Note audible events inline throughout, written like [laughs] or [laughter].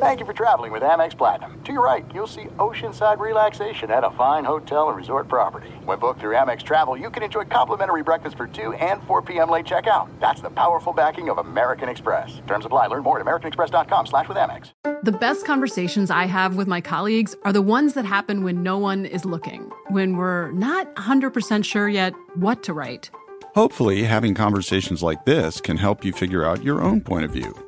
Thank you for traveling with Amex Platinum. To your right, you'll see oceanside relaxation at a fine hotel and resort property. When booked through Amex Travel, you can enjoy complimentary breakfast for 2 and 4 p.m. late checkout. That's the powerful backing of American Express. Terms apply. Learn more at americanexpress.com slash with Amex. The best conversations I have with my colleagues are the ones that happen when no one is looking, when we're not 100% sure yet what to write. Hopefully, having conversations like this can help you figure out your own point of view.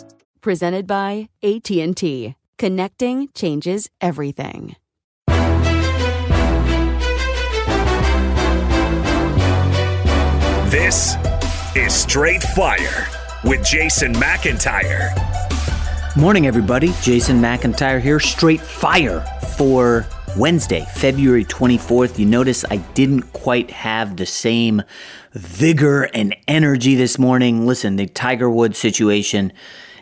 presented by AT&T. Connecting changes everything. This is Straight Fire with Jason McIntyre. Morning, everybody. Jason McIntyre here. Straight Fire for Wednesday, February 24th. You notice I didn't quite have the same vigor and energy this morning. Listen, the Tiger Woods situation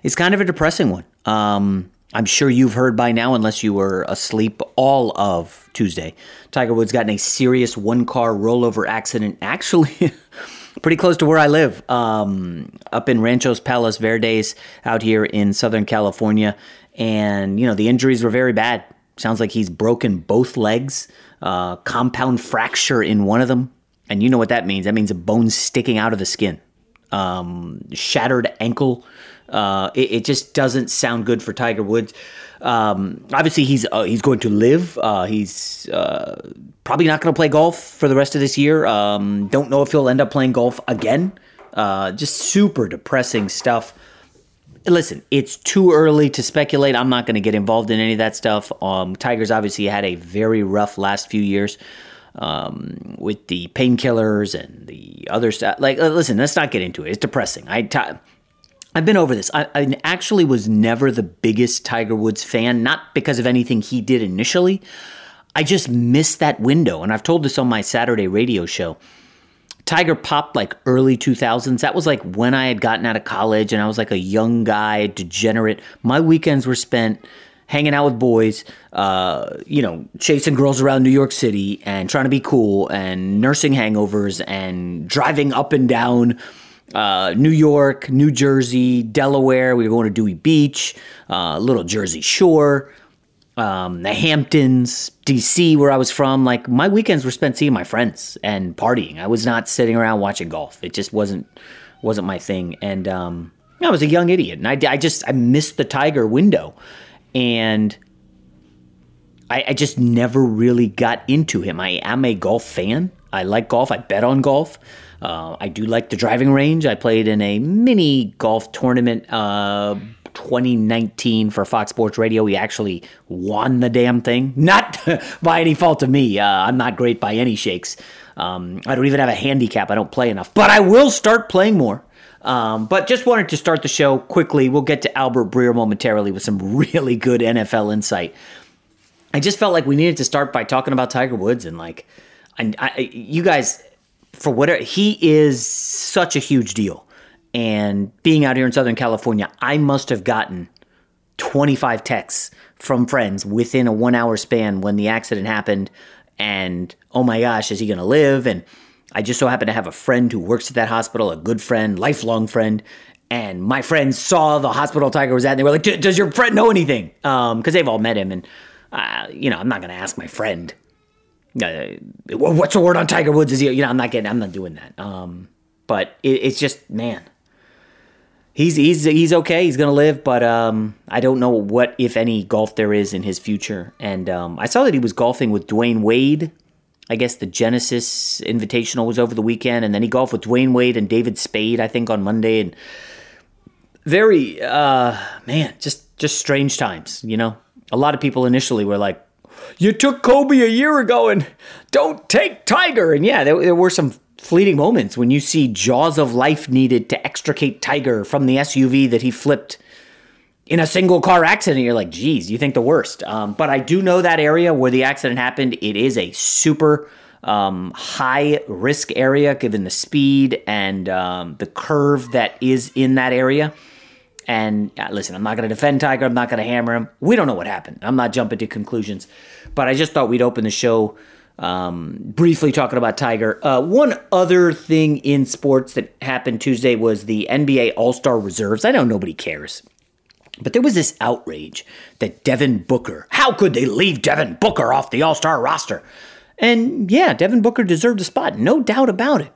is kind of a depressing one. Um, I'm sure you've heard by now, unless you were asleep all of Tuesday. Tiger Woods got in a serious one car rollover accident, actually, [laughs] pretty close to where I live, um, up in Ranchos Palos Verdes out here in Southern California. And, you know, the injuries were very bad. Sounds like he's broken both legs, uh, compound fracture in one of them. And you know what that means. That means a bone sticking out of the skin. Um, shattered ankle uh, it, it, just doesn't sound good for Tiger Woods. Um, obviously, he's uh, he's going to live. Uh, he's uh, probably not going to play golf for the rest of this year. Um, don't know if he'll end up playing golf again. Uh, just super depressing stuff. Listen, it's too early to speculate. I'm not going to get involved in any of that stuff. Um, Tiger's obviously had a very rough last few years um, with the painkillers and the other stuff. Like, uh, listen, let's not get into it. It's depressing. I. T- I've been over this. I, I, actually was never the biggest Tiger Woods fan, not because of anything he did initially. I just missed that window. And I've told this on my Saturday radio show. Tiger popped like early 2000s. That was like when I had gotten out of college and I was like a young guy, degenerate. My weekends were spent hanging out with boys, uh, you know, chasing girls around New York City and trying to be cool and nursing hangovers and driving up and down uh, New York, New Jersey, Delaware. We were going to Dewey Beach, uh, Little Jersey Shore, um, the Hamptons, DC, where I was from. Like my weekends were spent seeing my friends and partying. I was not sitting around watching golf. It just wasn't wasn't my thing. And um, I was a young idiot, and I, I just I missed the Tiger window, and I, I just never really got into him. I am a golf fan. I like golf. I bet on golf. Uh, I do like the driving range. I played in a mini golf tournament uh, 2019 for Fox Sports Radio. We actually won the damn thing. [laughs] Not by any fault of me. Uh, I'm not great by any shakes. Um, I don't even have a handicap. I don't play enough. But I will start playing more. Um, but just wanted to start the show quickly. We'll get to Albert Breer momentarily with some [laughs] really good NFL insight. I just felt like we needed to start by talking about Tiger Woods and like, I, I, you guys, for whatever he is such a huge deal, and being out here in Southern California, I must have gotten 25 texts from friends within a one hour span when the accident happened. And oh my gosh, is he going to live? And I just so happen to have a friend who works at that hospital, a good friend, lifelong friend. And my friends saw the hospital Tiger was at, and they were like, "Does your friend know anything?" Because um, they've all met him, and uh, you know, I'm not going to ask my friend, "What's the word on Tiger Woods?" Is he? You know, I'm not getting, I'm not doing that. Um, but it, it's just, man, he's he's he's okay. He's gonna live, but um, I don't know what if any golf there is in his future. And um, I saw that he was golfing with Dwyane Wade I guess the Genesis Invitational was over the weekend, and then he golfed with Dwyane Wade and David Spade, I think, on Monday, and very uh, man, just just strange times. You know, a lot of people initially were like, "You took Kobe a year ago, and don't take Tiger." And yeah, there, there were some fleeting moments when you see jaws of life needed to extricate Tiger from the SUV that he flipped in a single car accident, you're like, geez, you think the worst. Um, but I do know that area where the accident happened. It is a super um, high risk area given the speed and um, the curve that is in that area. And uh, listen, I'm not going to defend Tiger. I'm not going to hammer him. We don't know what happened. I'm not jumping to conclusions. But I just thought we'd open the show um, briefly talking about Tiger. Uh, one other thing in sports that happened Tuesday was the NBA All Star reserves. I know nobody cares. But there was this outrage that Devin Booker, how could they leave Devin Booker off the All Star roster? And yeah, Devin Booker deserved a spot, no doubt about it.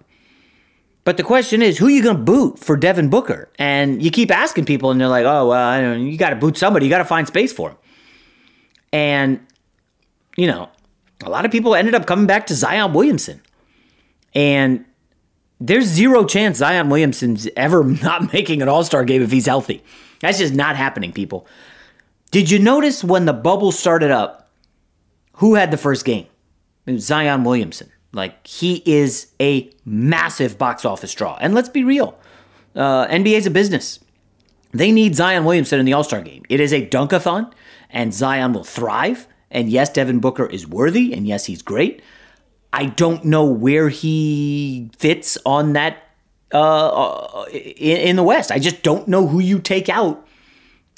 But the question is, who are you going to boot for Devin Booker? And you keep asking people, and they're like, oh, well, you got to boot somebody. You got to find space for him. And, you know, a lot of people ended up coming back to Zion Williamson. And there's zero chance Zion Williamson's ever [laughs] not making an all star game if he's healthy. That's just not happening, people. Did you notice when the bubble started up, who had the first game? It was Zion Williamson. Like, he is a massive box office draw. And let's be real uh, NBA is a business. They need Zion Williamson in the All Star game. It is a dunkathon, and Zion will thrive. And yes, Devin Booker is worthy, and yes, he's great. I don't know where he fits on that uh, uh, in, in, the West. I just don't know who you take out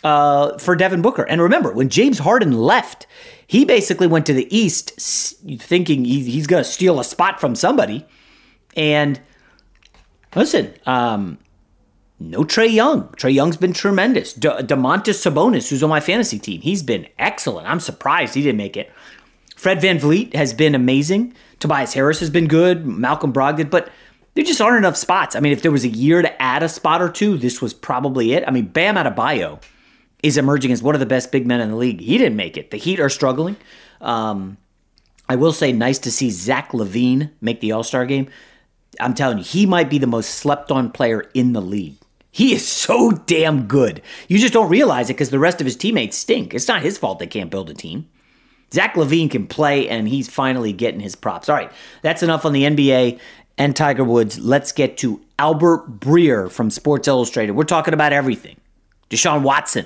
uh, for Devin Booker. And remember, when James Harden left, he basically went to the East thinking he, he's going to steal a spot from somebody. And listen, um, no Trae Young. Trae Young's been tremendous. De- Domantas Sabonis, who's on my fantasy team, he's been excellent. I'm surprised he didn't make it. Fred Van VanVleet has been amazing. Tobias Harris has been good. Malcolm Brogdon, but – there just aren't enough spots. I mean, if there was a year to add a spot or two, this was probably it. I mean, Bam Adebayo is emerging as one of the best big men in the league. He didn't make it. The Heat are struggling. Um, I will say, nice to see Zach LaVine make the All Star game. I'm telling you, he might be the most slept on player in the league. He is so damn good. You just don't realize it because the rest of his teammates stink. It's not his fault they can't build a team. Zach LaVine can play, and he's finally getting his props. All right, that's enough on the NBA and Tiger Woods, let's get to Albert Breer from Sports Illustrated. We're talking about everything Deshaun Watson,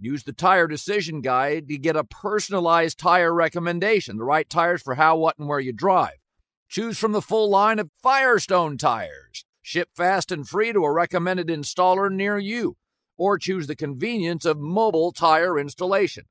Use the Tire Decision Guide to get a personalized tire recommendation, the right tires for how, what, and where you drive. Choose from the full line of Firestone tires. Ship fast and free to a recommended installer near you. Or choose the convenience of mobile tire installation.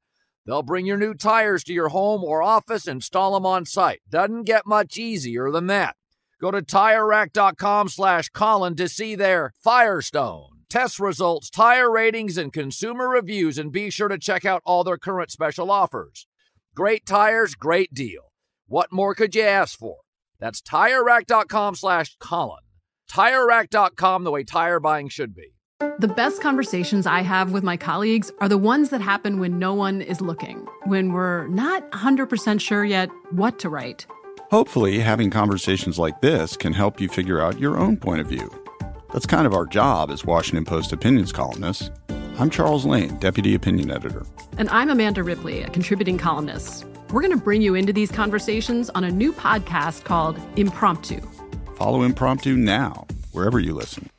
They'll bring your new tires to your home or office, and install them on site. Doesn't get much easier than that. Go to TireRack.com slash Colin to see their Firestone. Test results, tire ratings, and consumer reviews, and be sure to check out all their current special offers. Great tires, great deal. What more could you ask for? That's TireRack.com slash Colin. TireRack.com, the way tire buying should be. The best conversations I have with my colleagues are the ones that happen when no one is looking, when we're not 100% sure yet what to write. Hopefully, having conversations like this can help you figure out your own point of view. That's kind of our job as Washington Post opinions columnists. I'm Charles Lane, Deputy Opinion Editor. And I'm Amanda Ripley, a contributing columnist. We're going to bring you into these conversations on a new podcast called Impromptu. Follow Impromptu now, wherever you listen.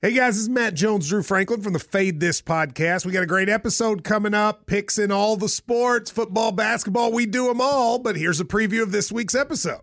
Hey guys, this is Matt Jones, Drew Franklin from the Fade This podcast. We got a great episode coming up, picks in all the sports, football, basketball, we do them all. But here's a preview of this week's episode.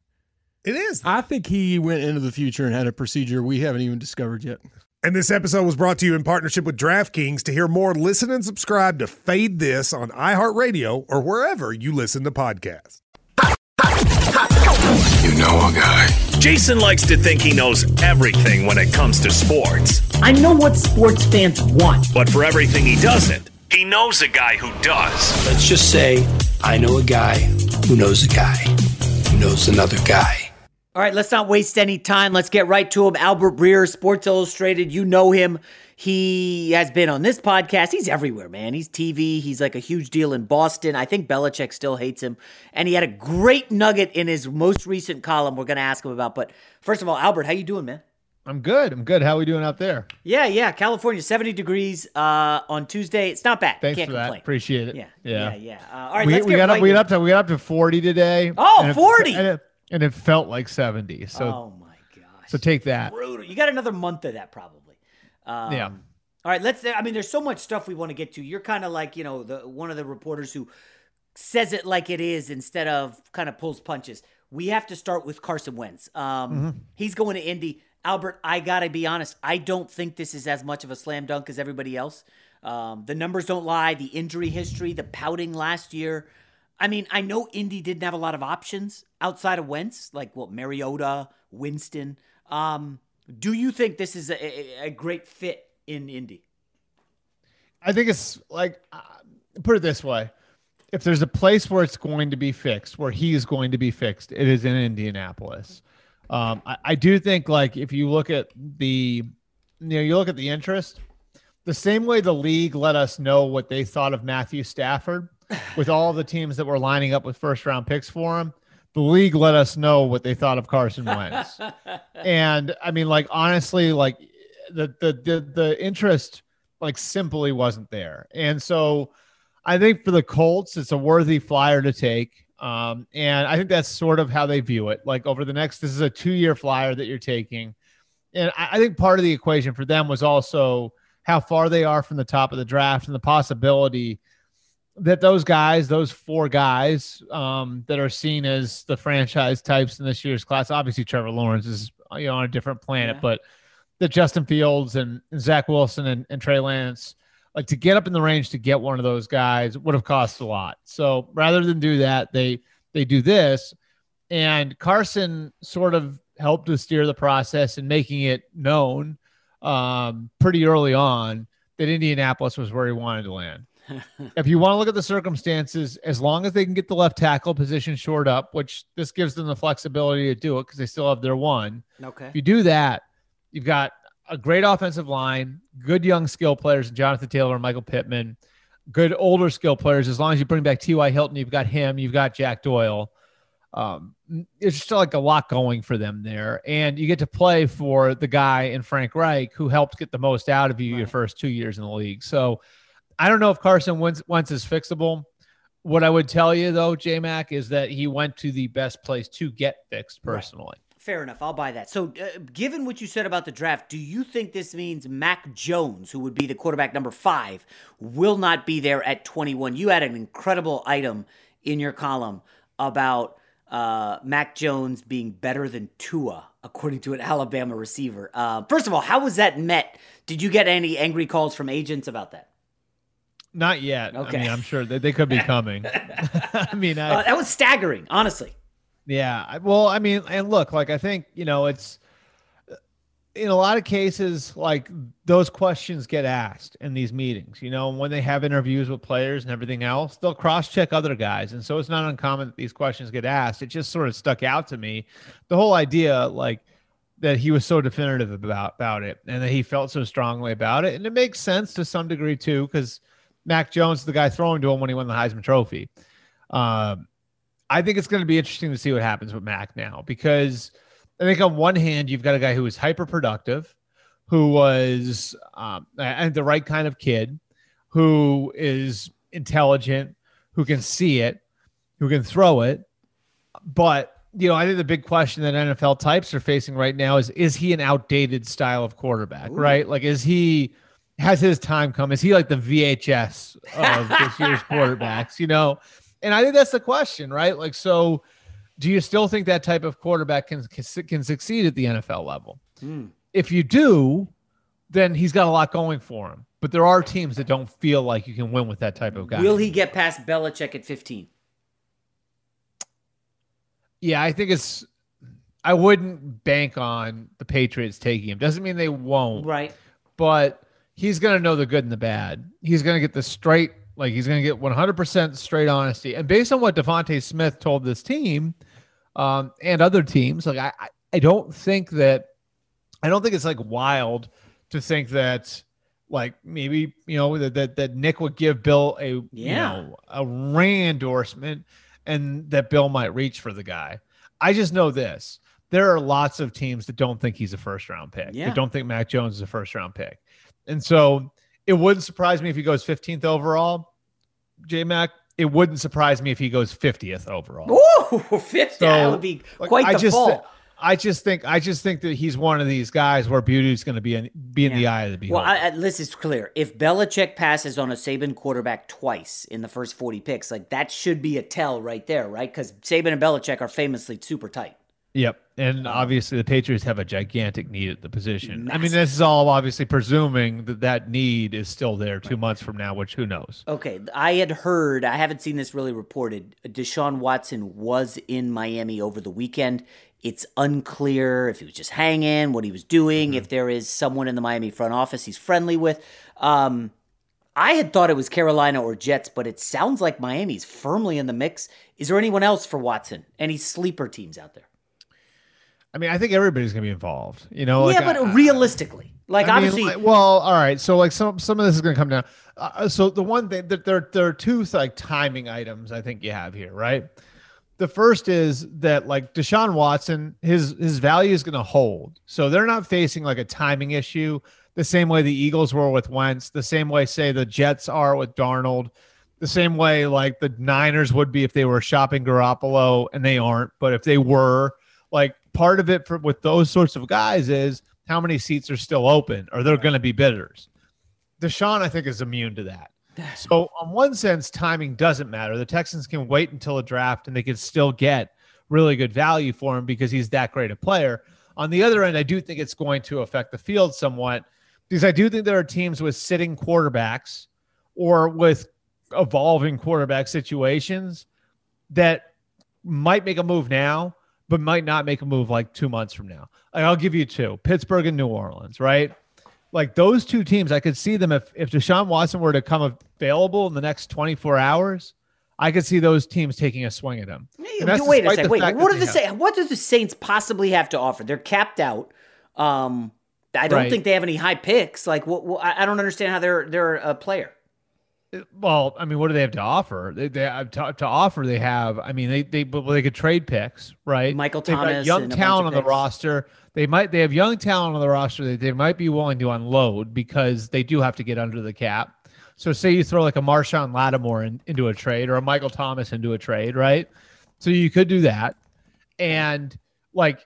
It is. I think he went into the future and had a procedure we haven't even discovered yet. And this episode was brought to you in partnership with DraftKings. To hear more, listen and subscribe to Fade This on iHeartRadio or wherever you listen to podcasts. You know a guy. Jason likes to think he knows everything when it comes to sports. I know what sports fans want. But for everything he doesn't, he knows a guy who does. Let's just say I know a guy who knows a guy who knows another guy. All right, let's not waste any time. Let's get right to him. Albert Breer, Sports Illustrated. You know him. He has been on this podcast. He's everywhere, man. He's TV. He's like a huge deal in Boston. I think Belichick still hates him. And he had a great nugget in his most recent column we're going to ask him about. But first of all, Albert, how you doing, man? I'm good. I'm good. How are we doing out there? Yeah, yeah. California, 70 degrees uh, on Tuesday. It's not bad. Thanks Can't for that. complain. Appreciate it. Yeah, yeah, yeah, yeah. Uh, all right, we, we got up. We got up to we got up to 40 today. Oh, and it- 40! and, it, and it felt like 70. So oh my gosh. So take that. Brutal. You got another month of that probably. Um, Yeah. All right, let's. I mean, there's so much stuff we want to get to. You're kind of like you know the one of the reporters who says it like it is instead of kind of pulls punches. We have to start with Carson Wentz. Um, Mhm. He's going to Indy. Albert, I gotta be honest. I don't think this is as much of a slam dunk as everybody else. Um, the numbers don't lie. The injury history, the pouting last year. I mean, I know Indy didn't have a lot of options outside of Wentz, like what Mariota, Winston. Um, do you think this is a, a, great fit in Indy? I think it's like uh, put it this way: if there's a place where it's going to be fixed, where he's going to be fixed, it is in Indianapolis. Um, I, I do think like if you look at the, you know, you look at the interest, the same way the league let us know what they thought of Matthew Stafford, with all the teams that were lining up with first round picks for him. The league let us know what they thought of Carson Wentz. [laughs] and I mean, like honestly, like the the the, the interest like simply wasn't there. And so I think for the Colts, it's a worthy flyer to take. Um, and I think that's sort of how they view it. Like over the next, this is a two year flyer that you're taking. And I, I think part of the equation for them was also how far they are from the top of the draft and the possibility that those guys, those four guys um, that are seen as the franchise types in this year's class, obviously Trevor Lawrence is you know, on a different planet. But the Justin Fields and, and Zach Wilson and, and Trey Lance, like to get up in the range to get one of those guys would have cost a lot. So rather than do that, they they do this, and Carson sort of helped to steer the process and making it known um, pretty early on that Indianapolis was where he wanted to land. If you want to look at the circumstances, as long as they can get the left tackle position shored up, which this gives them the flexibility to do it because they still have their one. Okay. If you do that, you've got a great offensive line, good young skill players, Jonathan Taylor and Michael Pittman, good older skill players. As long as you bring back T.Y. Hilton, you've got him, you've got Jack Doyle. Um, it's just like a lot going for them there. And you get to play for the guy in Frank Reich who helped get the most out of you your first two years in the league. So I don't know if Carson Wentz, Wentz is fixable. What I would tell you though, J Mac, is that he went to the best place to get fixed personally. Fair enough. I'll buy that. So, uh, given what you said about the draft, do you think this means Mac Jones, who would be the quarterback number five, will not be there at 21? You had an incredible item in your column about uh, Mac Jones being better than Tua, according to an Alabama receiver. Uh, first of all, how was that met? Did you get any angry calls from agents about that? Not yet. Okay. I mean, I'm sure that they could be coming. [laughs] I mean, I, Uh, that was staggering, honestly. Yeah. Well, I mean, and look, like I think, you know, it's in a lot of cases, like those questions get asked in these meetings, you know, and when they have interviews with players and everything else, they'll cross check other guys. And so it's not uncommon that these questions get asked. It just sort of stuck out to me. The whole idea, like, that he was so definitive about about it and that he felt so strongly about it. And it makes sense to some degree too, because Mac Jones the guy throwing to him when he won the Heisman Trophy. Um, I think it's going to be interesting to see what happens with Mac now because I think on one hand you've got a guy who is hyper productive, who was um, and the right kind of kid, who is intelligent, who can see it, who can throw it, but you know, I think the big question that NFL types are facing right now is is he an outdated style of quarterback, Ooh. right? Like is he has his time come? Is he like the VHS of [laughs] this year's quarterbacks, you know? And I think that's the question, right? Like so do you still think that type of quarterback can can, can succeed at the NFL level? Hmm. If you do, then he's got a lot going for him. But there are teams that don't feel like you can win with that type of guy. Will he get past Belichick at 15? Yeah, I think it's. I wouldn't bank on the Patriots taking him. Doesn't mean they won't. Right. But he's going to know the good and the bad. He's going to get the straight, like he's going to get 100% straight honesty. And based on what Devonta Smith told this team um, and other teams, like I, I- don't think that, I don't think it's like wild to think that like maybe, you know, that, that, that Nick would give Bill a, you Yeah. know, a ring endorsement and that Bill might reach for the guy. I just know this. There are lots of teams that don't think he's a first round pick. Yeah. That don't think Mac Jones is a first round pick. And so it wouldn't surprise me if he goes 15th overall, J Mac. It wouldn't surprise me if he goes 50th overall. Ooh, 50. So, that would be like, quite I the just, fall. I just think I just think that he's one of these guys where beauty's going to be in be in the eye of the Well, beholder. I, I, this is clear. If Belichick passes on a Saban quarterback twice in the first 40 picks, like that should be a tell right there, right? Because Saban and Belichick are famously super tight. Yep. And obviously, the Patriots have a gigantic need at the position. I mean, this is all obviously presuming that that need is still there two months from now, which who knows? Okay, I had heard, I haven't seen this really reported. Deshaun Watson was in Miami over the weekend. It's unclear if he was just hanging, what he was doing, if there is someone in the Miami front office he's friendly with. Um, I had thought it was Carolina or Jets, but it sounds like Miami's firmly in the mix. Is there anyone else for Watson? Any sleeper teams out there? I mean, I think everybody's going to be involved. You know, like, yeah, but I- realistically, like I mean, obviously, like- well, all right. So like some some of this is going to come down. Uh, so the one thing that there there are two like timing items I think you have here, right? The first is that like Deshaun Watson, his his value is going to hold. So they're not facing like a timing issue the same way the Eagles were with Wentz, the same way say the Jets are with Darnold, the same way like the Niners would be if they were shopping Garoppolo and they aren't, but if they were, like part of it for with those sorts of guys is how many seats are still open or they're going to be bidders. Deshaun, I think, is immune to that. [sighs] So, on one sense, timing doesn't matter. The Texans can wait until a draft and they can still get really good value for him because he's that great a player. On the other end, I do think it's going to affect the field somewhat because I do think there are teams with sitting quarterbacks or with evolving quarterback situations that might make a move now, but might not make a move like two months from now. Like, I'll give you two Pittsburgh and New Orleans, right? Like those two teams, I could see them if, if Deshaun Watson were to come available in the next 24 hours. I could see those teams taking a swing at him. Wait a second. Wait, what do the Saints? What do the Saints possibly have to offer? They're capped out. Um, I don't Right. think they have any high picks. Like, what, what, I I don't understand how they're they're a player. Well, I mean, what do they have to offer? They, they have to, to offer. They have. I mean, they they but they could trade picks, right? Michael They've Thomas young and a bunch talent on the roster. They might. They have young talent on the roster that they might be willing to unload because they do have to get under the cap. So, say you throw like a Marshon Lattimore in, into a trade or a Michael Thomas into a trade, right? So you could do that, and like,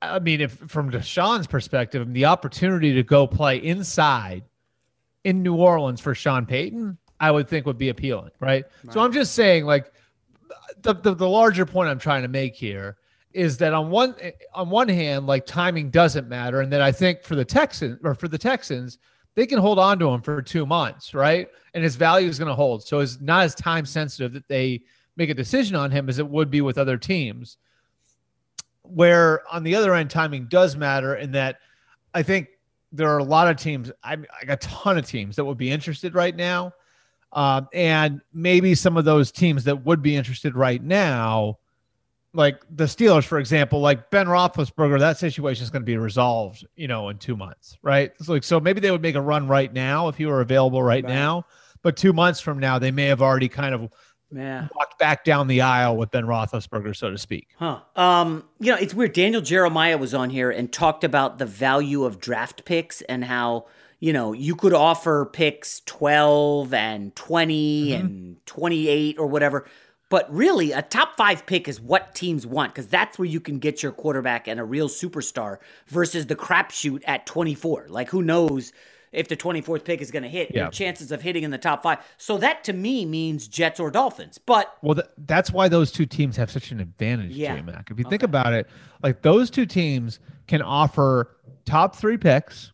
I mean, if from Deshaun's perspective, the opportunity to go play inside in New Orleans for Sean Payton, I would think would be appealing, right? So I'm just saying, like, the, the the larger point I'm trying to make here is that on one on one hand, like timing doesn't matter, and that I think for the Texans or for the Texans, they can hold on to him for two months, right? And his value is going to hold, so it's not as time sensitive that they make a decision on him as it would be with other teams. Where on the other end, timing does matter, in that I think there are a lot of teams, I like a ton of teams that would be interested right now. Um, and maybe some of those teams that would be interested right now, like the Steelers, for example, like Ben Roethlisberger, that situation is going to be resolved, you know, in two months, right? So, like, so maybe they would make a run right now if he were available right, now, but two months from now, they may have already kind of Yeah. walked back down the aisle with Ben Roethlisberger, so to speak. Huh. Um, you know, it's weird. Daniel Jeremiah was on here and talked about the value of draft picks and how, you know, you could offer picks 12 and 20 and 28 or whatever. But really, a top five pick is what teams want because that's where you can get your quarterback and a real superstar versus the crapshoot at 24. Like, who knows if the 24th pick is going to hit? Yeah. Your chances of hitting in the top five. So that to me means Jets or Dolphins. But Well, th- that's why those two teams have such an advantage, Yeah. J-Mac. If you think about it, like those two teams can offer top three picks.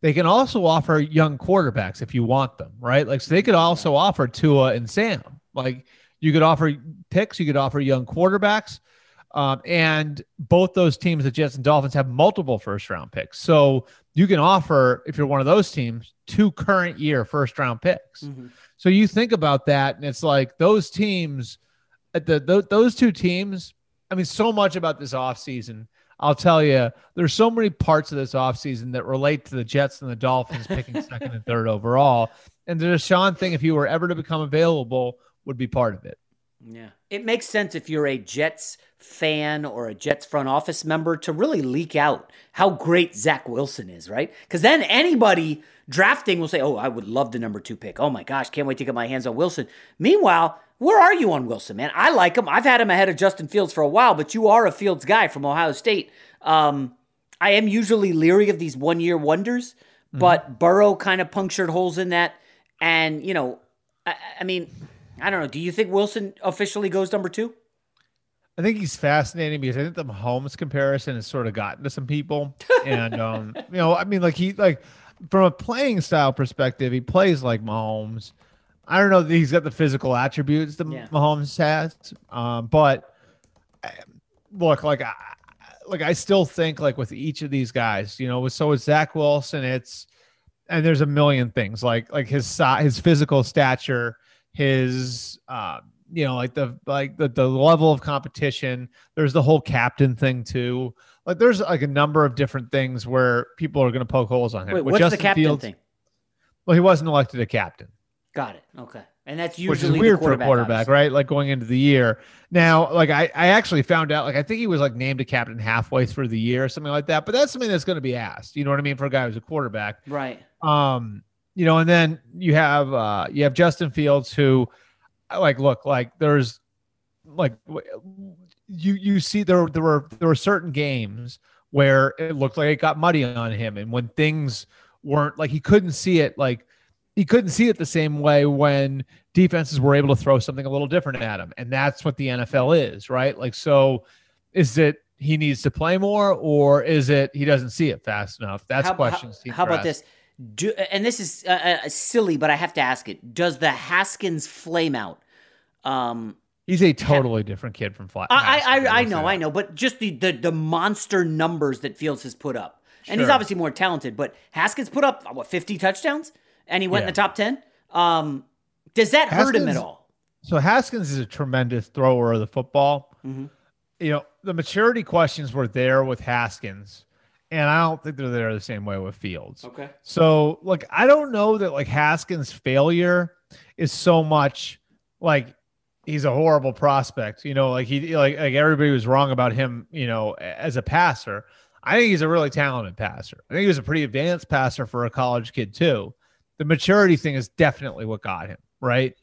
They can also offer young quarterbacks if you want them, right? Like, so they could also offer Tua and Sam. Like, you could offer picks, you could offer young quarterbacks. Um, and both those teams, the Jets and Dolphins, have multiple first round picks. So you can offer, if you're one of those teams, two current year first round picks. Mm-hmm. So you think about that, and it's like those teams, at the th- those two teams. I mean, so much about this offseason. I'll tell you, there's so many parts of this offseason that relate to the Jets and the Dolphins picking [laughs] second and third overall. And the Deshaun thing, if he were ever to become available, would be part of it. Yeah. It makes sense if you're a Jets fan or a Jets front office member to really leak out how great Zach Wilson is, right? Because then anybody drafting will say, Oh, I would love the number two pick. Oh my gosh, can't wait to get my hands on Wilson. Meanwhile, where are you on Wilson, man? I like him. I've had him ahead of Justin Fields for a while, but you are a Fields guy from Ohio State. Um, I am usually leery of these one year wonders, but Burrow kind of punctured holes in that. And, you know, I, I mean, I don't know. Do you think Wilson officially goes number two? I think he's fascinating because I think the Mahomes comparison has sort of gotten to some people. And [laughs] um, you know, I mean, like he like from a playing style perspective, he plays like Mahomes. I don't know that he's got the physical attributes that Mahomes has, um, but uh, look, like I, like I still think like with each of these guys, you know, so with Zach Wilson, it's and there's a million things like like his size, his physical stature, his uh, you know, like the like the, the level of competition. There's the whole captain thing too. Like there's like a number of different things where people are going to poke holes on him. Wait, With what's the captain Fields- thing? Well, he wasn't elected a captain Got it. Okay. And that's usually which is weird the for a quarterback, obviously. right? Like going into the year. Now, like I, I actually found out, like I think he was like named a captain halfway through the year or something like that. But that's something that's going to be asked. You know what I mean for a guy who's a quarterback. Right. Um, you know, and then you have uh you have Justin Fields who, like, look, like there's, like, you you see there there were there were certain games where it looked like it got muddy on him, and when things weren't like he couldn't see it like he couldn't see it the same way when defenses were able to throw something a little different at him. And that's what the NFL is, right? Like, so is it he needs to play more, or is it he doesn't see it fast enough? That's how, questions. How, how about this? Do, and this is uh, uh, silly, but I have to ask it. Does the Haskins flame out? Um, He's a totally different kid from Flat. I, I, I, I know, I know, but just the, the the monster numbers that Fields has put up, and he's obviously more talented. But Haskins put up what fifty touchdowns, and he went in the top ten. Um, does that hurt him at all? So Haskins is a tremendous thrower of the football. Mhm. You know, the maturity questions were there with Haskins, and I don't think they're there the same way with Fields. Okay. So, like, I don't know that like Haskins' failure is so much like he's a horrible prospect. You know, like he like like everybody was wrong about him. You know, as a passer, I think he's a really talented passer. I think he was a pretty advanced passer for a college kid too. The maturity thing is definitely what got him right.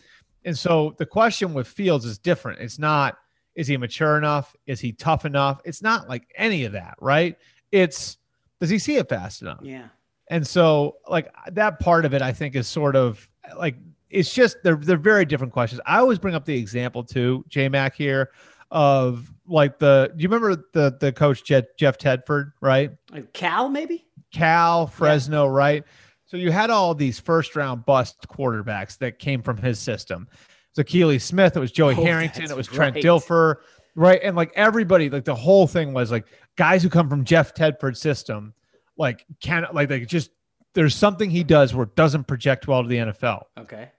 And so the question with Fields is different. It's not is he mature enough? Is he tough enough? It's not like any of that, right? It's does he see it fast enough? Yeah. And so, like that part of it, I think is sort of like it's just they're they're very different questions. I always bring up the example too, J Mac here, of like the do you remember the the coach Jeff, Jeff Tedford, right? Like Cal, maybe. Cal, Fresno, right? So you had all these first round bust quarterbacks that came from his system. It was Keely Smith, it was Joey Oh, Harrington, it was Trent right. Dilfer, right? And like everybody, like the whole thing was like guys who come from Jeff Tedford's system, like can like they just there's something he does where it doesn't project well to the NFL. Okay.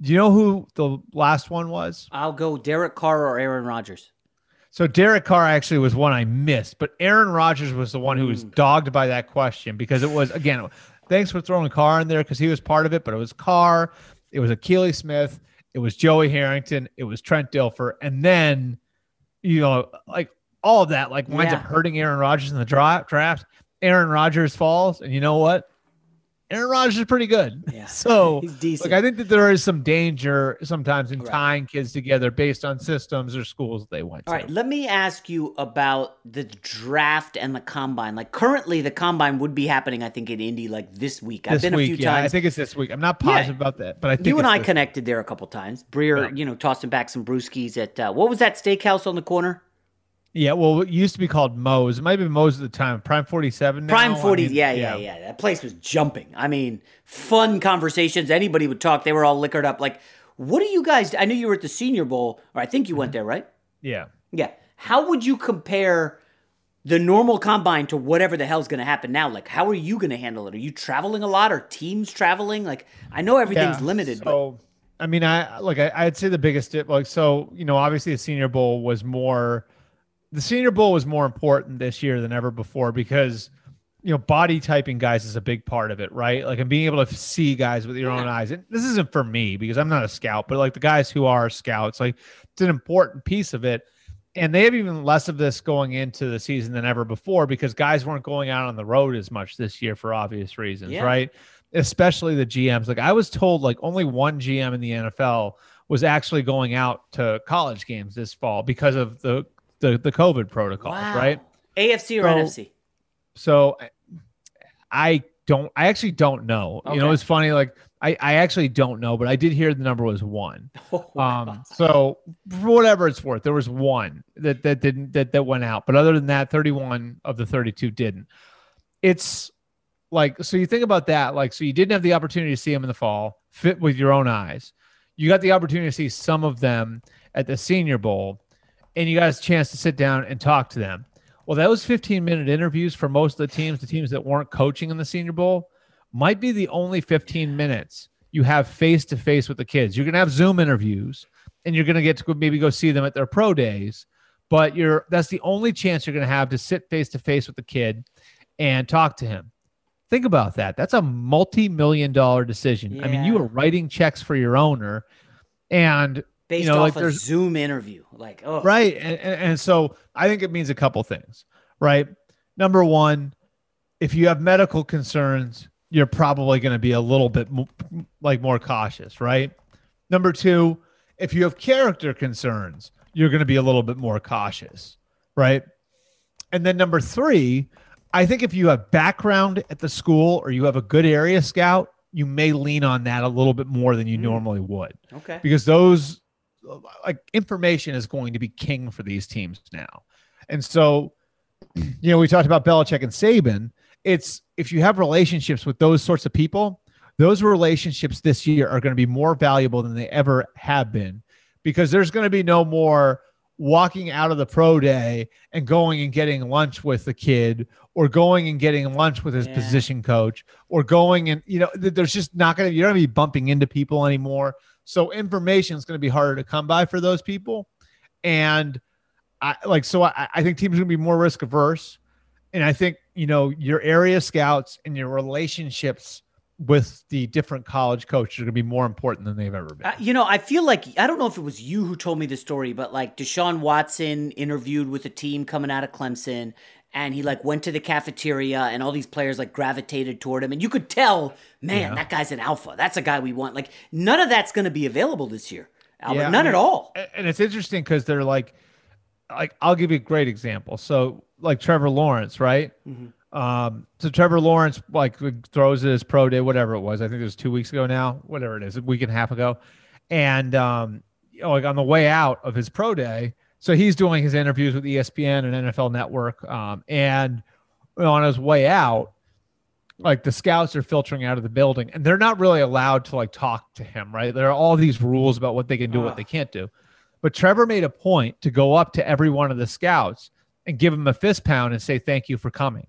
Do you know who the last one was? I'll go Derek Carr or Aaron Rodgers. So Derek Carr actually was one I missed, but Aaron Rodgers was the one who was mm. dogged by that question because it was again. Thanks for throwing Carr in there because he was part of it, but it was Carr, it was Akili Smith, it was Joey Harrington, it was Trent Dilfer, and then you know like all of that like winds up hurting Aaron Rodgers in the draft. Draft. Aaron Rodgers falls, and you know what? Aaron Rodgers is pretty good. Yeah. [laughs] So [laughs] He's decent. like I think that there is some danger sometimes in tying kids together based on systems or schools they went All to. right, let me ask you about the draft and the combine. Like currently, the combine would be happening, I think, in Indy like this week. I've this been week, a few yeah, times. I think it's this week. I'm not Yeah. positive about that, but I think you and I connected there a couple times. Breer, you know, tossing back some brewskis at uh, what was that steakhouse on the corner? Yeah, well, it used to be called Moe's. It might be Moe's at the time. Prime 47 now. Prime I 40. mean, yeah, yeah, yeah, That place was jumping. I mean, fun conversations. Anybody would talk. They were all liquored up. Like, what do you guys? I knew you were at the Senior Bowl, or I think you Mm-hmm. went there, right? Yeah. Yeah. How would you compare the normal combine to whatever the hell's going to happen now? Like, how are you going to handle it? Are you traveling a lot? Are teams traveling? Like, I know everything's Yeah, limited, but I mean, I like I, I'd say the biggest dip, like so, you know, obviously the Senior Bowl was more. The Senior Bowl was more important this year than ever before because, you know, body typing guys is a big part of it, right? Like, and being able to see guys with your own eyes. And this isn't for me because I'm not a scout, but like the guys who are scouts, like it's an important piece of it. And they have even less of this going into the season than ever before because guys weren't going out on the road as much this year for obvious reasons, Yeah. right? Especially the GMs. Like I was told, like only one GM in the NFL was actually going out to college games this fall because of the the, the COVID protocols, Wow. right? AFC or So- NFC? So I don't I actually don't know. You know, it's funny, like I, I actually don't know, but I did hear the number was one. [laughs] um so for whatever it's worth, there was one that that didn't that that went out. But other than that, 31 of the 32 didn't. It's like so you think about that, like so you didn't have the opportunity to see them in the fall, fit with your own eyes. You got the opportunity to see some of them at the senior bowl, and you got a chance to sit down and talk to them. Well, those 15 minute interviews for most of the teams, the teams that weren't coaching in the Senior Bowl, might be the only 15 minutes you have face to face with the kids. You're going to have Zoom interviews and you're going to get to maybe go see them at their pro days, but you're that's the only chance you're going to have to sit face to face with the kid and talk to him. Think about that. That's a multi-million dollar decision. I mean, you Yeah. are writing checks for your owner and Based you know, off like a Zoom interview. Like, oh. right and, and, so i think it means a couple things right number one if you have medical concerns you're probably going to be a little bit mo- like more cautious right number two if you have character concerns you're going to be a little bit more cautious right and then number three i think if you have background at the school or you have a good area scout you may lean on that a little bit more than you mm. normally would Okay. because those like information is going to be king for these teams now And so, you know, we talked about Belichick and Saban. It's if you have relationships with those sorts of people, those relationships this year are going to be more valuable than they ever have been because there's going to be no more walking out of the pro day and going and getting lunch with the kid or going and getting lunch with his yeah. position coach or going and you know there's just not going to you're going to be bumping into people anymore so information is going to be harder to come by for those people. And i like so i, I think teams are going to be more risk averse. And i think you know your area scouts and your relationships with the different college coaches are going to be more important than they've ever been. Uh, you know, I feel like I don't know if it was you who told me the story, but like Deshaun Watson interviewed with a team coming out of Clemson, and he like went to the cafeteria, and all these players like gravitated toward him, and you could tell, man, yeah. that guy's an alpha. That's a guy we want. Like none of that's going to be available this year, Albert. Yeah, none I mean, at all. And it's interesting because they're like, like I'll give you a great example. So like Trevor Lawrence, right? Mm-hmm um, so Trevor Lawrence like throws his pro day, whatever it was. I think it was two weeks ago now, whatever it is, a week and a half ago. And um, you know, like on the way out of his pro day, so he's doing his interviews with ESPN and NFL Network. Um, and on his way out, like the scouts are filtering out of the building, and they're not really allowed to like talk to him. Right? There are all these rules about what they can do, what they can't do. But Trevor made a point to go up to every one of the scouts and give him a fist pound and say thank you for coming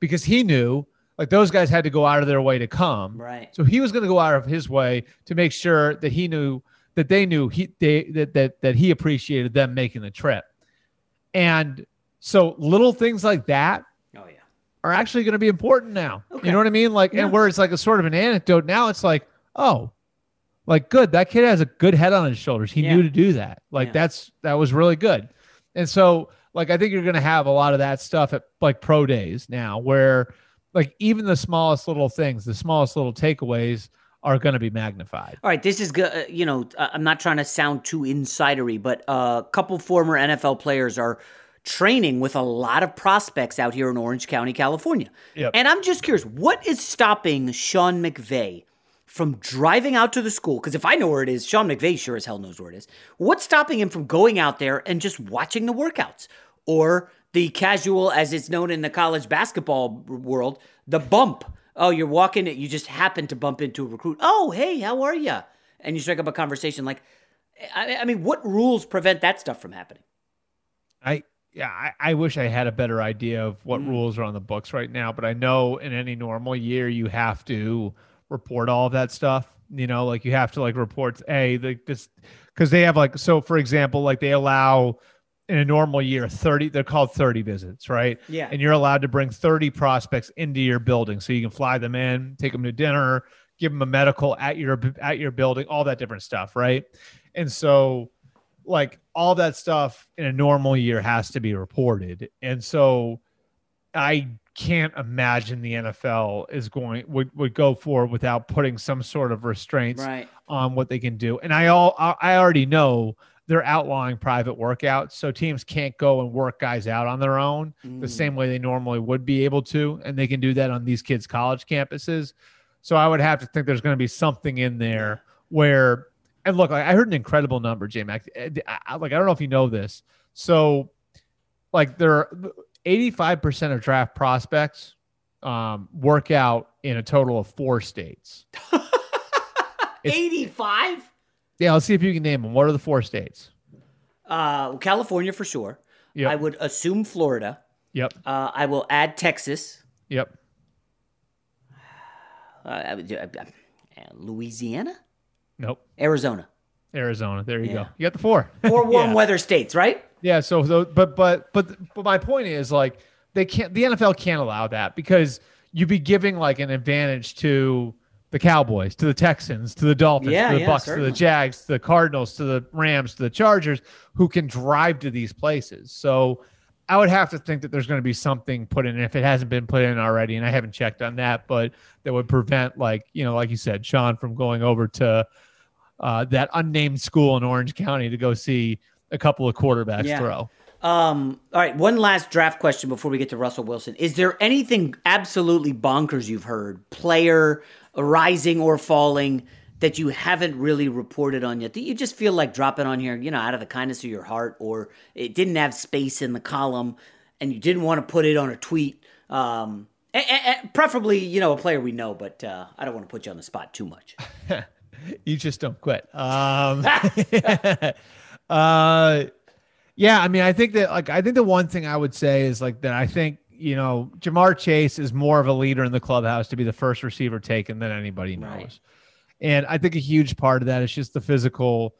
because he knew like those guys had to go out of their way to come. Right. So he was going to go out of his way to make sure that he knew that they knew he they that that that he appreciated them making the trip. And so little things like that oh yeah are actually going to be important now. Okay. You know what I mean? Like yeah. and where it's like a sort of an anecdote now it's like, "Oh, like good. That kid has a good head on his shoulders. He yeah. knew to do that. Like that's that was really good." And so like I think you're going to have a lot of that stuff at like pro days now, where like even the smallest little things, the smallest little takeaways are going to be magnified. All right, this is good. Uh, you know, I'm not trying to sound too insidery, but a couple former NFL players are training with a lot of prospects out here in Orange County, California. Yep. And I'm just curious, what is stopping Sean McVay from driving out to the school? Because if I know where it is, Sean McVay sure as hell knows where it is. What's stopping him from going out there and just watching the workouts? or the casual, as it's known in the college basketball world, the bump. Oh, you're walking it, you just happen to bump into a recruit. Oh, hey, how are you? And you strike up a conversation. Like, I, I mean, what rules prevent that stuff from happening? I yeah, I, I, wish I had a better idea of what mm. rules are on the books right now, but I know in any normal year you have to report all of that stuff. You know, like you have to like report a like this because they have like so for example, like they allow in a normal year 30 they're called 30 visits right? Yeah. And you're allowed to bring 30 prospects into your building. So you can fly them in take them to dinner give them a medical at your at your building all that different stuff right? And so like all that stuff in a normal year has to be reported. And so i can't imagine the NFL is going would, would go for without putting some sort of restraints right. on what they can do. And I all I already know they're outlawing private workouts. So teams can't go and work guys out on their own mm. the same way they normally would be able to. And they can do that on these kids' college campuses. So I would have to think there's going to be something in there where, and look, I heard an incredible number, J Mac. Like, I don't know if you know this. So, like, there are 85% of draft prospects um, work out in a total of four states. [laughs] 85? Yeah, let's see if you can name them. What are the four states? Uh, California for sure. Yep. I would assume Florida. Yep. Uh, I will add Texas. Yep. Uh, I would do, uh, Louisiana. Nope. Arizona. Arizona. There you yeah. go. You got the four. Four [laughs] warm yeah. weather states, right? Yeah. So, but but but but my point is like they can't. The NFL can't allow that because you'd be giving like an advantage to the Cowboys, to the Texans, to the Dolphins, yeah, to the yeah, Bucks, certainly. to the Jags, to the Cardinals, to the Rams, to the Chargers, who can drive to these places. So I would have to think that there's going to be something put in if it hasn't been put in already, and I haven't checked on that, but that would prevent, like you know, like you said, Sean from going over to uh, that unnamed school in Orange County to go see a couple of quarterbacks yeah. throw. Um, all right, one last draft question before we get to Russell Wilson. Is there anything absolutely bonkers you've heard, player rising or falling that you haven't really reported on yet that you just feel like dropping on here, you know, out of the kindness of your heart, or it didn't have space in the column and you didn't want to put it on a tweet? Um, and, and preferably, you know, a player we know, but uh, I don't want to put you on the spot too much. [laughs] you just don't quit. Um, [laughs] uh, yeah, I mean, I think that like I think the one thing I would say is like that I think you know Ja'Marr Chase is more of a leader in the clubhouse to be the first receiver taken than anybody knows, right. and I think a huge part of that is just the physical,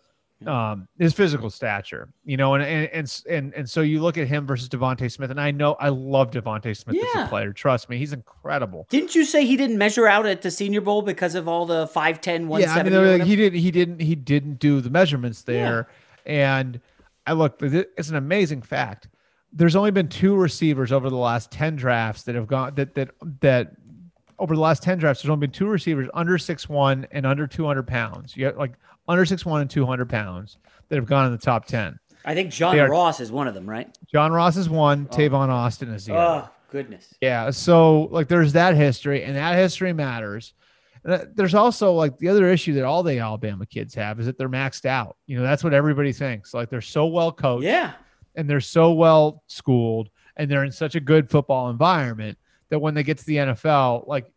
um, his physical stature, you know, and and and and, and so you look at him versus Devonta Smith, and I know I love Devonta Smith yeah. as a player. Trust me, he's incredible. Didn't you say he didn't measure out at the Senior Bowl because of all the 5'10", 170? Yeah, I mean, he didn't he didn't he didn't do the measurements there, yeah. and I look, it's an amazing fact. There's only been two receivers over the last 10 drafts that have gone that that that over the last 10 drafts, there's only been two receivers under six one and under 200 pounds. You got like under six one and 200 pounds that have gone in the top 10. I think John are, Ross is one of them, right? John Ross is one. Oh. Tavon Austin is the oh, other. Oh, goodness. Yeah. So, like, there's that history, and that history matters. There's also like the other issue that all the Alabama kids have is that they're maxed out. You know, that's what everybody thinks. Like they're so well coached. Yeah. And they're so well schooled and they're in such a good football environment that when they get to the NFL, like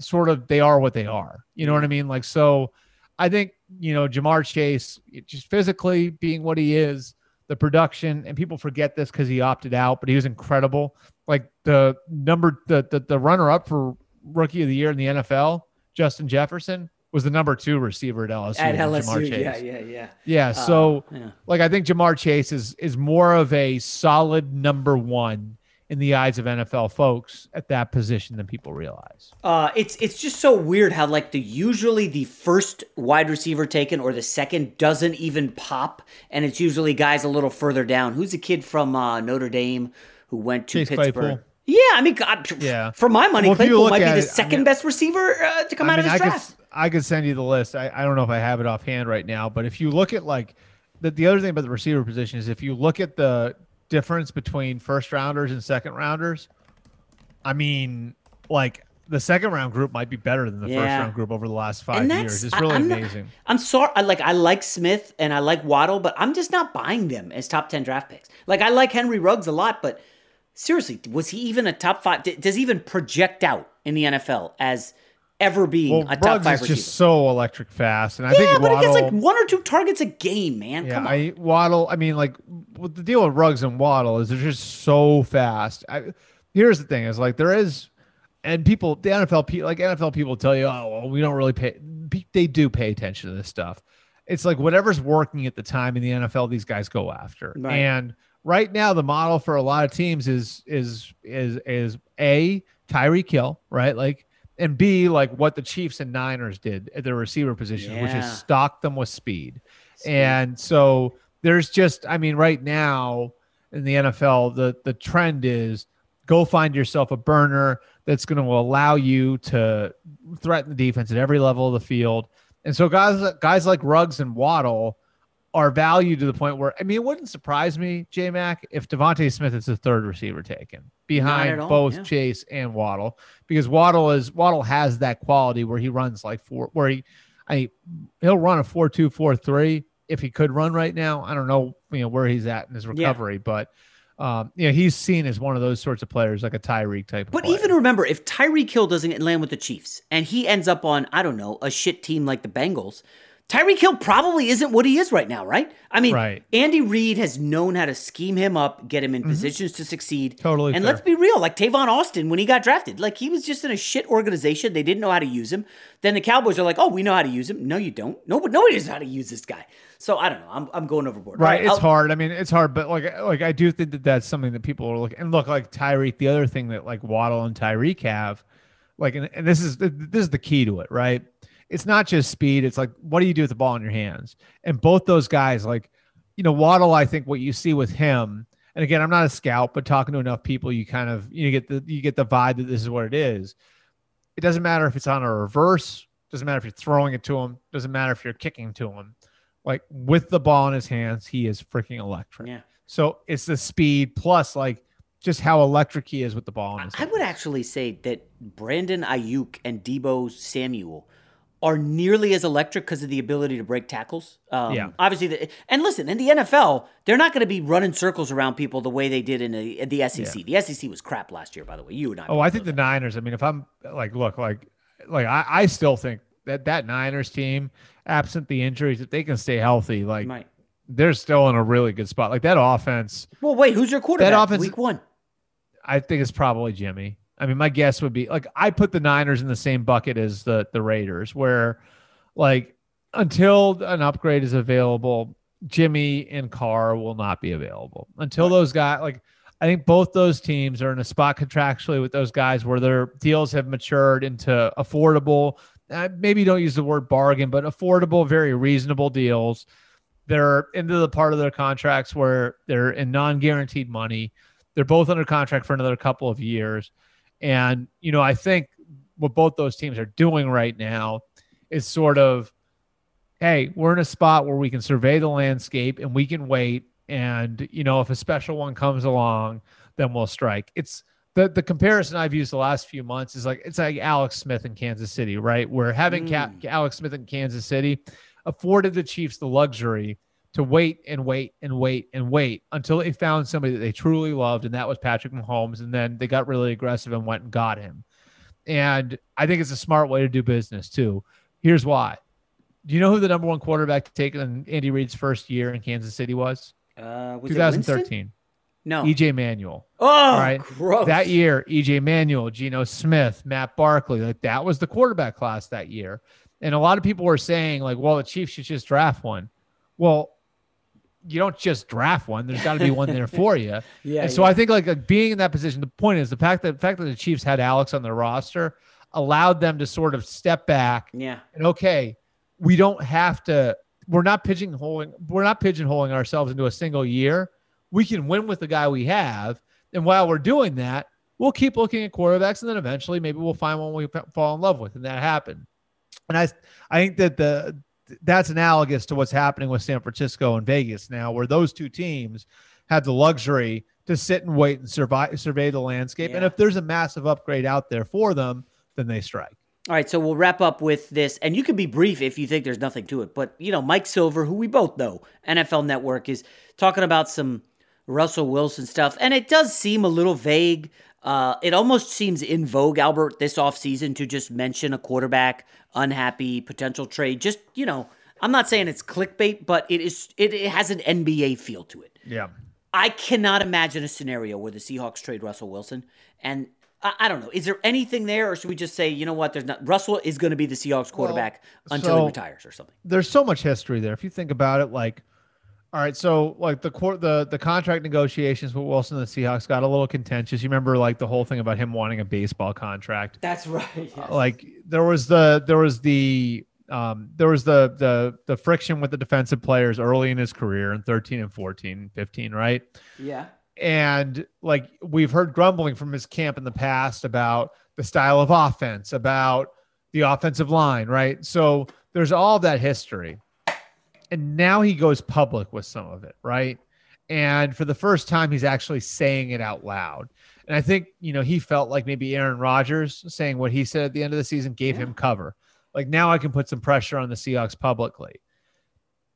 sort of they are what they are. You know what I mean? Like, so I think, you know, Ja'Marr Chase, just physically being what he is, the production, and people forget this because he opted out, but he was incredible. Like the number, the, the, the runner up for rookie of the year in the NFL Justin Jefferson was the number two receiver at LSU. At LSU, yeah, yeah, yeah. Yeah. So, uh, yeah. like, I think Ja'Marr Chase is is more of a solid number one in the eyes of NFL folks at that position than people realize. Uh, it's it's just so weird how like the usually the first wide receiver taken or the second doesn't even pop, and it's usually guys a little further down. Who's a kid from uh, Notre Dame who went to Chase Pittsburgh? Claypool. Yeah, I mean, God, yeah. For my money, well, Claypool might be the it, second I mean, best receiver uh, to come I out mean, of this I draft. Could, I could send you the list. I, I don't know if I have it offhand right now, but if you look at like the, the other thing about the receiver position is if you look at the difference between first rounders and second rounders, I mean, like the second round group might be better than the yeah. first round group over the last five years. It's really I'm amazing. Not, I'm sorry. I like I like Smith and I like Waddle, but I'm just not buying them as top ten draft picks. Like I like Henry Ruggs a lot, but seriously, was he even a top five? Does he even project out in the NFL as ever being well, a top Ruggs five is receiver? just so electric fast, and I yeah, think but Waddle, he gets like one or two targets a game, man. Yeah, Come on. I, Waddle. I mean, like what the deal with Ruggs and Waddle is they're just so fast. I, here's the thing: is like there is, and people, the NFL, like NFL people tell you, oh, well, we don't really pay. They do pay attention to this stuff. It's like whatever's working at the time in the NFL, these guys go after, right. and right now the model for a lot of teams is is is is a Tyreek Hill, right? Like and B like what the Chiefs and Niners did at the receiver position, yeah. which is stock them with speed. speed. And so there's just I mean right now in the NFL the the trend is go find yourself a burner that's going to allow you to threaten the defense at every level of the field. And so guys guys like Ruggs and Waddle are valued to the point where I mean it wouldn't surprise me, J Mac, if DeVonta Smith is the third receiver taken behind both yeah. Chase and Waddle, because Waddle is Waddle has that quality where he runs like four where he I he'll run a four two four three if he could run right now. I don't know, you know, where he's at in his recovery, yeah. but um, you know, he's seen as one of those sorts of players, like a Tyreek type. But even remember, if Tyreek Hill doesn't land with the Chiefs and he ends up on, I don't know, a shit team like the Bengals, Tyreek Hill probably isn't what he is right now, right? I mean, right. Andy Reid has known how to scheme him up, get him in mm-hmm. positions to succeed. Totally. And fair. let's be real, like Tavon Austin when he got drafted, like he was just in a shit organization. They didn't know how to use him. Then the Cowboys are like, "Oh, we know how to use him." No, you don't. Nobody, nobody knows how to use this guy. So I don't know. I'm, I'm going overboard. Right. right it's I'll, hard. I mean, it's hard, but like like I do think that that's something that people are looking. And look, like Tyreek, the other thing that like Waddle and Tyreek have, like, and, and this is this is the key to it, right? It's not just speed. It's like, what do you do with the ball in your hands? And both those guys, like, you know, Waddle, I think what you see with him, and again, I'm not a scout, but talking to enough people, you kind of you get the you get the vibe that this is what it is. It doesn't matter if it's on a reverse, doesn't matter if you're throwing it to him, doesn't matter if you're kicking to him. Like with the ball in his hands, he is freaking electric. Yeah. So it's the speed plus like just how electric he is with the ball in his I would actually say that Brandon Aiyuk and Deebo Samuel are nearly as electric because of the ability to break tackles. Um, Yeah. Obviously, the, and listen, in the NFL, they're not going to be running circles around people the way they did in the, the SEC. The SEC was crap last year, by the way. You and I. Oh, I think the Niners. I mean, if I'm like, look, like, like I, I still think that that Niners team, absent the injuries, if they can stay healthy, like Right. they're still in a really good spot. Like that offense, Well, wait, who's your quarterback? That offense- week one. I think it's probably Jimmy. I mean, my guess would be like I put the Niners in the same bucket as the the Raiders, where like until an upgrade is available, Jimmy and Carr will not be available until those guys like. I think both those teams are in a spot contractually with those guys where their deals have matured into affordable. Uh, maybe don't use the word bargain, but affordable, very reasonable deals. They're into the part of their contracts where they're in non-guaranteed money. They're both under contract for another couple of years. And, you know, I think what both those teams are doing right now is sort of, hey, we're in a spot where we can survey the landscape and we can wait. And, you know, if a special one comes along, then we'll strike. It's the, the comparison I've used the last few months is like it's like Alex Smith in Kansas City, right? Where having Ca- mm. Alex Smith in Kansas City afforded the Chiefs the luxury to wait and wait and wait and wait until they found somebody that they truly loved, and that was Patrick Mahomes. And then they got really aggressive and went and got him. And I think it's a smart way to do business too. Here's why. Do you know who the number one quarterback to take in Andy Reid's first year in Kansas City was? Uh, was it 2013. No. EJ Manuel. Oh, All right. gross. That year, EJ Manuel, Geno Smith, Matt Barkley, like that was the quarterback class that year. And a lot of people were saying, like, well, the Chiefs should just draft one. Well, you don't just draft one. There's got to be one there [laughs] for you. Yeah, And so yeah. I think like, like being in that position, the point is the fact that the fact that the Chiefs had Alex on their roster allowed them to sort of step back Yeah. and okay, we don't have to. We're not pigeonholing. We're not pigeonholing ourselves into a single year. We can win with the guy we have, and while we're doing that, we'll keep looking at quarterbacks, and then eventually maybe we'll find one we fall in love with, and that happened. And I, I think that the that's analogous to what's happening with San Francisco and Vegas now, where those two teams had the luxury to sit and wait and survive, survey the landscape. And if there's a massive upgrade out there for them, then they strike. All right, so we'll wrap up with this, and you can be brief if you think there's nothing to it. But you know, Mike Silver, who we both know, NFL Network, is talking about some Russell Wilson stuff, and it does seem a little vague. Uh, it almost seems in vogue, Albert, this offseason to just mention a quarterback unhappy potential trade. Just you know, I'm not saying it's clickbait, but it is. It, it has an NBA feel to it. Yeah. I cannot imagine a scenario where the Seahawks trade Russell Wilson. And I, I don't know. Is there anything there, or should we just say, you know what? There's not. Russell is going to be the Seahawks quarterback until he retires or something. there's so much history there. If you think about it, like, all right, so like the court, the the contract negotiations with Wilson and the Seahawks got a little contentious. You remember like the whole thing about him wanting a baseball contract. That's right. Like there was the there was the um there was the the the friction with the defensive players early in his career in 13 and 14, 15, right? Yeah. and like we've heard grumbling from his camp in the past about the style of offense, about the offensive line, right? So there's all that history. And now he goes public with some of it, right? And for the first time, he's actually saying it out loud. And I think, you know, he felt like maybe Aaron Rodgers saying what he said at the end of the season gave him cover. Like now I can put some pressure on the Seahawks publicly.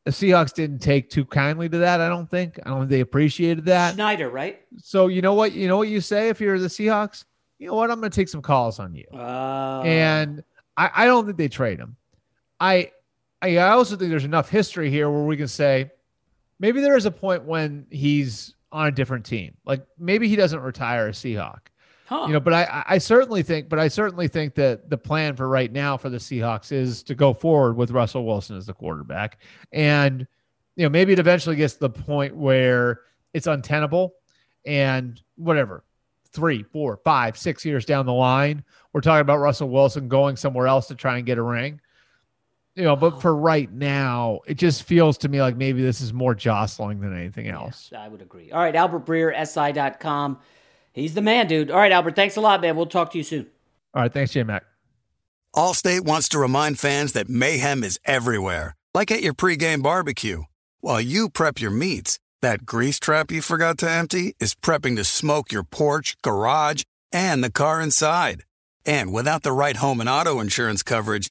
The Seahawks didn't take too kindly to that, I don't think. I don't think they appreciated that. Schneider, right? So you know what? You know what you say if you're the Seahawks? You know what? I'm going to take some calls on you. Uh, and I, I don't think they trade him. I, I also think there's enough history here where we can say maybe there is a point when he's on a different team. Like maybe he doesn't retire a Seahawk. Huh. You know, but I, I certainly think, but I certainly think that the plan for right now for the Seahawks is to go forward with Russell Wilson as the quarterback, and you know maybe it eventually gets to the point where it's untenable, and whatever, three, four, five, six years down the line, we're talking about Russell Wilson going somewhere else to try and get a ring. You know, but for right now, it just feels to me like maybe this is more jostling than anything else. I would agree. All right, Albert Breer, SI.com. He's the man, dude. All right, Albert, thanks a lot, man. We'll talk to you soon. All right, thanks, J Mac. Allstate wants to remind fans that mayhem is everywhere, like at your pregame barbecue. While you prep your meats, that grease trap you forgot to empty is prepping to smoke your porch, garage, and the car inside. And without the right home and auto insurance coverage,